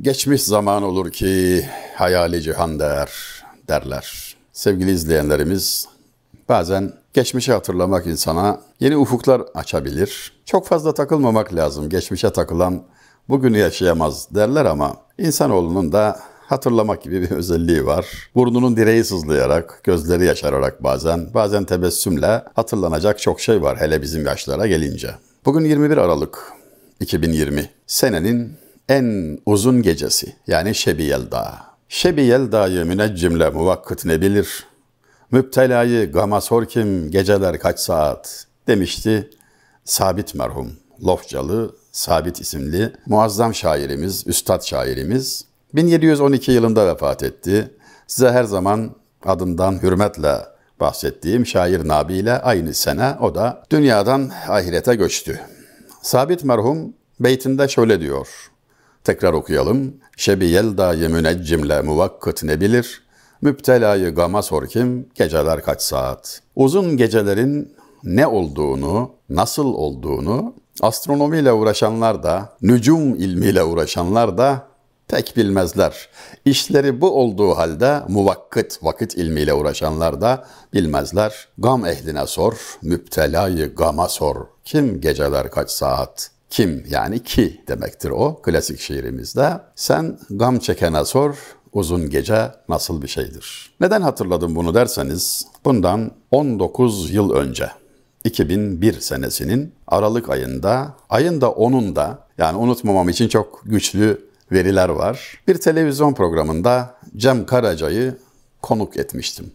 Geçmiş zaman olur ki hayali cihan der, derler. Sevgili izleyenlerimiz, bazen geçmişi hatırlamak insana yeni ufuklar açabilir. Çok fazla takılmamak lazım. Geçmişe takılan bugünü yaşayamaz derler ama insanoğlunun da hatırlamak gibi bir özelliği var. Burnunun direği sızlayarak, gözleri yaşararak bazen, bazen tebessümle hatırlanacak çok şey var hele bizim yaşlara gelince. Bugün 21 Aralık 2020. Senenin en uzun gecesi yani Şebi Yelda. Şebi Yelda'yı müneccimle muvakkıt ne bilir? Müptelayı gama sor kim geceler kaç saat demişti Sabit merhum. Lofcalı Sabit isimli muazzam şairimiz, üstad şairimiz 1712 yılında vefat etti. Size her zaman adından hürmetle bahsettiğim şair Nabi ile aynı sene o da dünyadan ahirete göçtü. Sabit merhum beytinde şöyle diyor. Tekrar okuyalım. Şebi yeldayı müneccimle muvakkıt ne bilir? Müptelayı gama sor kim? Geceler kaç saat? Uzun gecelerin ne olduğunu, nasıl olduğunu astronomiyle uğraşanlar da, nücum ilmiyle uğraşanlar da pek bilmezler. İşleri bu olduğu halde muvakkıt vakit ilmiyle uğraşanlar da bilmezler. Gam ehline sor, müptelayı gama sor. Kim geceler kaç saat? Kim yani ki demektir o klasik şiirimizde. Sen gam çekene sor, uzun gece nasıl bir şeydir? Neden hatırladım bunu derseniz bundan 19 yıl önce 2001 senesinin Aralık ayında, ayın da 10'unda yani unutmamam için çok güçlü veriler var. Bir televizyon programında Cem Karaca'yı konuk etmiştim.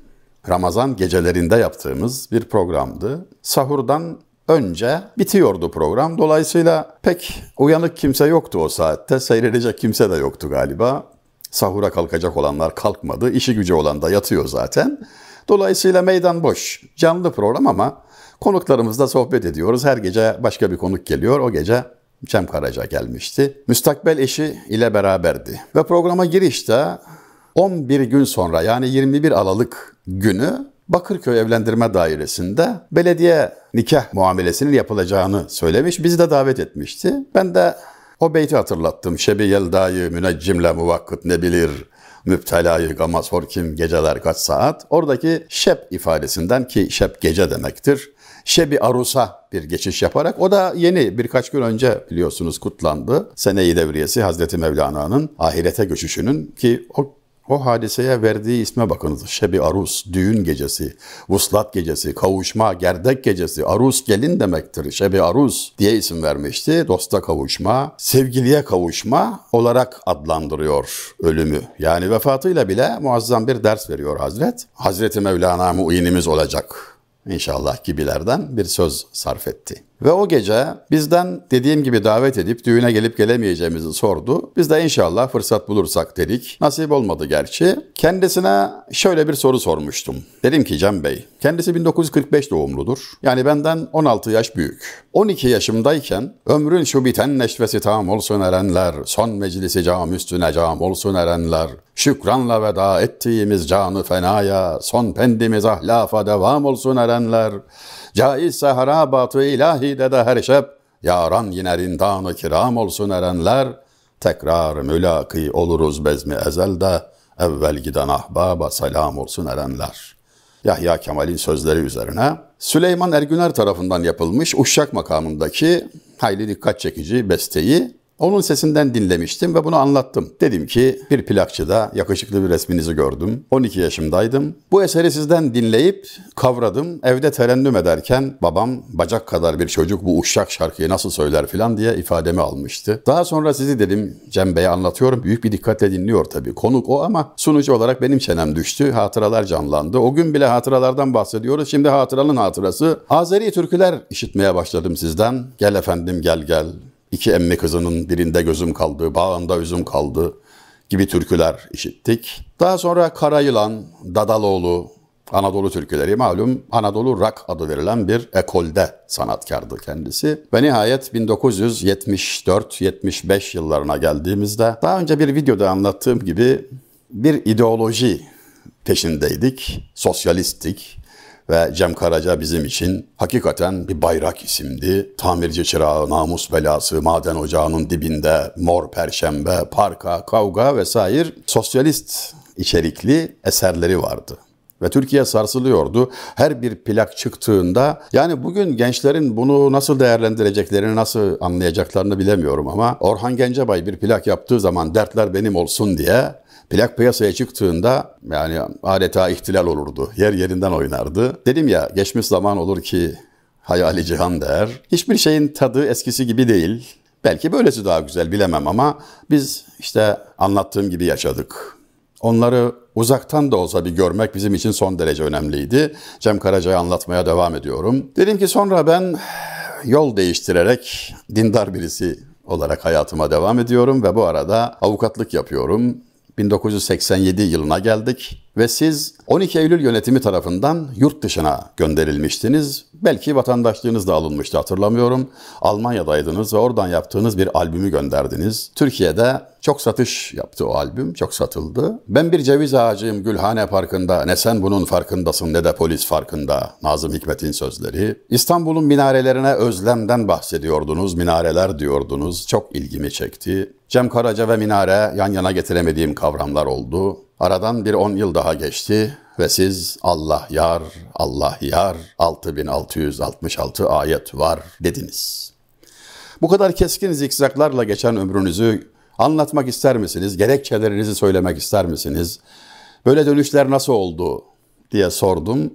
Ramazan gecelerinde yaptığımız bir programdı. Sahurdan önce bitiyordu program. Dolayısıyla pek uyanık kimse yoktu o saatte. Seyredecek kimse de yoktu galiba. Sahura kalkacak olanlar kalkmadı. İşi gücü olan da yatıyor zaten. Dolayısıyla meydan boş. Canlı program ama konuklarımızla sohbet ediyoruz. Her gece başka bir konuk geliyor. O gece Cem Karaca gelmişti. Müstakbel eşi ile beraberdi. Ve programa girişte 11 gün sonra yani 21 Aralık günü Bakırköy Evlendirme Dairesi'nde belediye nikah muamelesinin yapılacağını söylemiş. Bizi de davet etmişti. Ben de o beyti hatırlattım. Şebi yeldayı müneccimle muvakkıt ne bilir, müptelayı gama sor kim geceler kaç saat. Oradaki şep ifadesinden ki şep gece demektir. Şebi Arus'a bir geçiş yaparak o da yeni birkaç gün önce biliyorsunuz kutlandı. Sene-i devriyesi Hazreti Mevlana'nın ahirete göçüşünün ki o o hadiseye verdiği isme bakınız. Şebi Arus, düğün gecesi, vuslat gecesi, kavuşma, gerdek gecesi, Arus gelin demektir. Şebi Arus diye isim vermişti. Dosta kavuşma, sevgiliye kavuşma olarak adlandırıyor ölümü. Yani vefatıyla bile muazzam bir ders veriyor Hazret. Hazreti Mevlana muinimiz olacak inşallah gibilerden bir söz sarf etti. Ve o gece bizden dediğim gibi davet edip düğüne gelip gelemeyeceğimizi sordu. Biz de inşallah fırsat bulursak dedik. Nasip olmadı gerçi. Kendisine şöyle bir soru sormuştum. Dedim ki Cem Bey, kendisi 1945 doğumludur. Yani benden 16 yaş büyük. 12 yaşımdayken ömrün şu biten neşvesi tam olsun erenler, son meclisi cam üstüne cam olsun erenler, şükranla veda ettiğimiz canı fenaya, son pendimiz ahlafa devam olsun erenler, Caizse harabatı ilahide de her şep, yaran yine rindanı kiram olsun erenler, tekrar mülaki oluruz bezmi ezelde, evvel giden ahbaba selam olsun erenler. Yahya Kemal'in sözleri üzerine Süleyman Ergüner tarafından yapılmış Uşşak makamındaki hayli dikkat çekici besteyi onun sesinden dinlemiştim ve bunu anlattım. Dedim ki bir plakçıda yakışıklı bir resminizi gördüm. 12 yaşımdaydım. Bu eseri sizden dinleyip kavradım. Evde terennüm ederken babam bacak kadar bir çocuk bu uşak şarkıyı nasıl söyler filan diye ifademi almıştı. Daha sonra sizi dedim Cem Bey'e anlatıyorum. Büyük bir dikkatle dinliyor tabii. Konuk o ama sunucu olarak benim çenem düştü. Hatıralar canlandı. O gün bile hatıralardan bahsediyoruz. Şimdi hatıranın hatırası. Azeri türküler işitmeye başladım sizden. Gel efendim gel gel. İki emmi kızının birinde gözüm kaldı, bağında üzüm kaldı gibi türküler işittik. Daha sonra Karayılan, Dadaloğlu, Anadolu türküleri malum Anadolu Rock adı verilen bir ekolde sanatkardı kendisi. Ve nihayet 1974-75 yıllarına geldiğimizde daha önce bir videoda anlattığım gibi bir ideoloji peşindeydik, sosyalisttik Ve Cem Karaca bizim için hakikaten bir bayrak isimdi. Tamirci çırağı, namus belası, maden ocağının dibinde, mor perşembe, parka, kavga vesaire sosyalist içerikli eserleri vardı ve Türkiye sarsılıyordu. Her bir plak çıktığında yani bugün gençlerin bunu nasıl değerlendireceklerini, nasıl anlayacaklarını bilemiyorum ama Orhan Gencebay bir plak yaptığı zaman dertler benim olsun diye plak piyasaya çıktığında yani adeta ihtilal olurdu. Yer yerinden oynardı. Dedim ya geçmiş zaman olur ki hayali cihan der. Hiçbir şeyin tadı eskisi gibi değil. Belki böylesi daha güzel bilemem ama biz işte anlattığım gibi yaşadık. Onları uzaktan da olsa bir görmek bizim için son derece önemliydi. Cem Karaca'yı anlatmaya devam ediyorum. Dedim ki sonra ben yol değiştirerek dindar birisi olarak hayatıma devam ediyorum ve bu arada avukatlık yapıyorum. 1987 yılına geldik ve siz 12 Eylül yönetimi tarafından yurt dışına gönderilmiştiniz. Belki vatandaşlığınız da alınmıştı hatırlamıyorum. Almanya'daydınız ve oradan yaptığınız bir albümü gönderdiniz. Türkiye'de çok satış yaptı o albüm, çok satıldı. Ben bir ceviz ağacıyım Gülhane Parkı'nda, ne sen bunun farkındasın ne de polis farkında. Nazım Hikmet'in sözleri. İstanbul'un minarelerine özlemden bahsediyordunuz, minareler diyordunuz. Çok ilgimi çekti. Cem Karaca ve minare yan yana getiremediğim kavramlar oldu. Aradan bir 10 yıl daha geçti ve siz Allah yar, Allah yar 6666 ayet var dediniz. Bu kadar keskin zikzaklarla geçen ömrünüzü anlatmak ister misiniz? Gerekçelerinizi söylemek ister misiniz? Böyle dönüşler nasıl oldu diye sordum.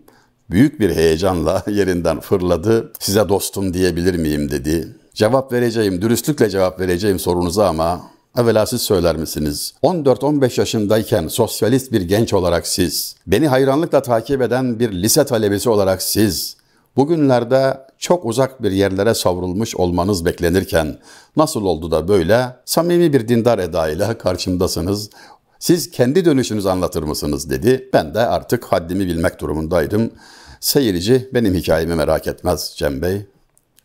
Büyük bir heyecanla yerinden fırladı. Size dostum diyebilir miyim dedi. Cevap vereceğim, dürüstlükle cevap vereceğim sorunuza ama Evvela siz söyler misiniz? 14-15 yaşındayken sosyalist bir genç olarak siz, beni hayranlıkla takip eden bir lise talebesi olarak siz, bugünlerde çok uzak bir yerlere savrulmuş olmanız beklenirken nasıl oldu da böyle samimi bir dindar edayla karşımdasınız? Siz kendi dönüşünüzü anlatır mısınız dedi. Ben de artık haddimi bilmek durumundaydım. Seyirci benim hikayemi merak etmez Cem Bey.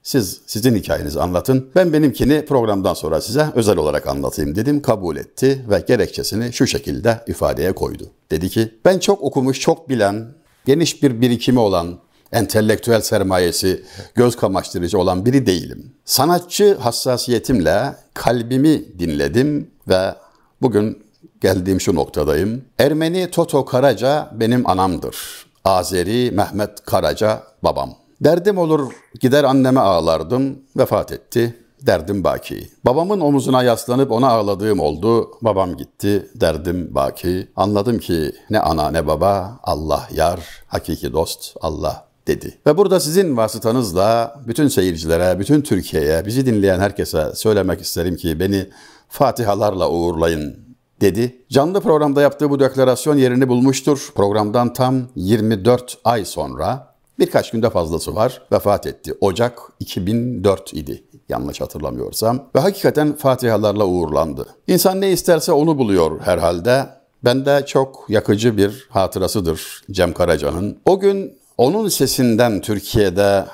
Siz sizin hikayenizi anlatın. Ben benimkini programdan sonra size özel olarak anlatayım dedim. Kabul etti ve gerekçesini şu şekilde ifadeye koydu. Dedi ki ben çok okumuş, çok bilen, geniş bir birikimi olan, entelektüel sermayesi göz kamaştırıcı olan biri değilim. Sanatçı hassasiyetimle kalbimi dinledim ve bugün geldiğim şu noktadayım. Ermeni Toto Karaca benim anamdır. Azeri Mehmet Karaca babam. Derdim olur gider anneme ağlardım, vefat etti. Derdim baki. Babamın omuzuna yaslanıp ona ağladığım oldu. Babam gitti, derdim baki. Anladım ki ne ana ne baba, Allah yar, hakiki dost Allah dedi. Ve burada sizin vasıtanızla bütün seyircilere, bütün Türkiye'ye, bizi dinleyen herkese söylemek isterim ki beni fatihalarla uğurlayın dedi. Canlı programda yaptığı bu deklarasyon yerini bulmuştur. Programdan tam 24 ay sonra Birkaç günde fazlası var. Vefat etti. Ocak 2004 idi yanlış hatırlamıyorsam. Ve hakikaten fatihalarla uğurlandı. İnsan ne isterse onu buluyor herhalde. Bende çok yakıcı bir hatırasıdır Cem Karaca'nın. O gün onun sesinden Türkiye'de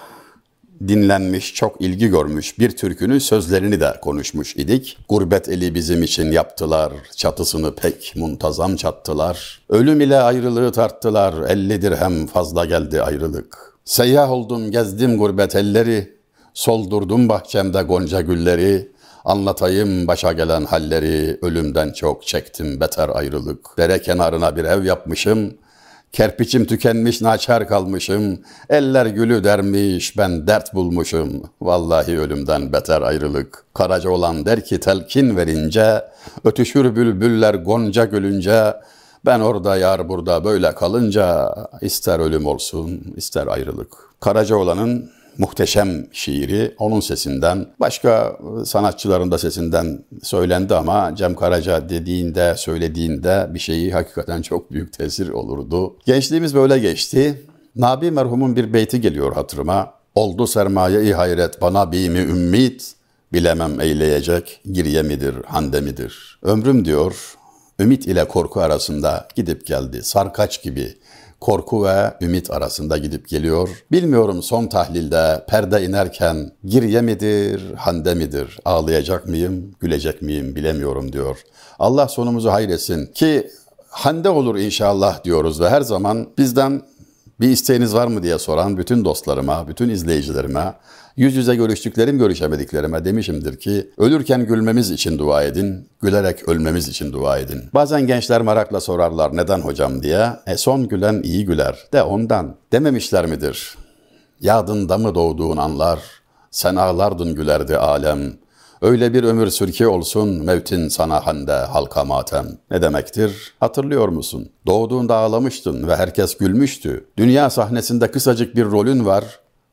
dinlenmiş, çok ilgi görmüş bir türkünün sözlerini de konuşmuş idik. Gurbet eli bizim için yaptılar, çatısını pek muntazam çattılar. Ölüm ile ayrılığı tarttılar, elli dirhem fazla geldi ayrılık. Seyyah oldum, gezdim gurbet elleri, soldurdum bahçemde gonca gülleri. Anlatayım başa gelen halleri, ölümden çok çektim beter ayrılık. Dere kenarına bir ev yapmışım, Kerpiçim tükenmiş naçar kalmışım. Eller gülü dermiş ben dert bulmuşum. Vallahi ölümden beter ayrılık. Karaca olan der ki telkin verince. Ötüşür bülbüller gonca gülünce. Ben orada yar burada böyle kalınca ister ölüm olsun ister ayrılık. Karaca olanın muhteşem şiiri onun sesinden, başka sanatçıların da sesinden söylendi ama Cem Karaca dediğinde, söylediğinde bir şeyi hakikaten çok büyük tesir olurdu. Gençliğimiz böyle geçti. Nabi merhumun bir beyti geliyor hatırıma. Oldu sermaye-i hayret bana bimi ümmit, bilemem eyleyecek girye midir, hande midir? Ömrüm diyor, ümit ile korku arasında gidip geldi, sarkaç gibi korku ve ümit arasında gidip geliyor. Bilmiyorum son tahlilde perde inerken girye midir, hande midir, ağlayacak mıyım, gülecek miyim bilemiyorum diyor. Allah sonumuzu hayretsin ki hande olur inşallah diyoruz ve her zaman bizden bir isteğiniz var mı diye soran bütün dostlarıma, bütün izleyicilerime, yüz yüze görüştüklerim görüşemediklerime demişimdir ki ölürken gülmemiz için dua edin, gülerek ölmemiz için dua edin. Bazen gençler merakla sorarlar neden hocam diye. E son gülen iyi güler de ondan dememişler midir? Yadında mı doğduğun anlar, sen ağlardın gülerdi alem. Öyle bir ömür sürki olsun mevtin sana hande halka matem. Ne demektir? Hatırlıyor musun? Doğduğunda ağlamıştın ve herkes gülmüştü. Dünya sahnesinde kısacık bir rolün var.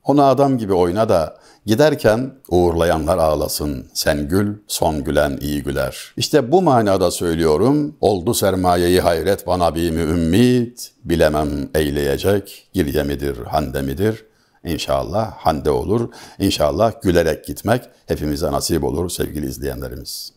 Onu adam gibi oyna da giderken uğurlayanlar ağlasın. Sen gül, son gülen iyi güler. İşte bu manada söylüyorum. Oldu sermayeyi hayret bana bir mümmit. Bilemem eyleyecek. Girye midir, hande midir?'' İnşallah hande olur. İnşallah gülerek gitmek hepimize nasip olur sevgili izleyenlerimiz.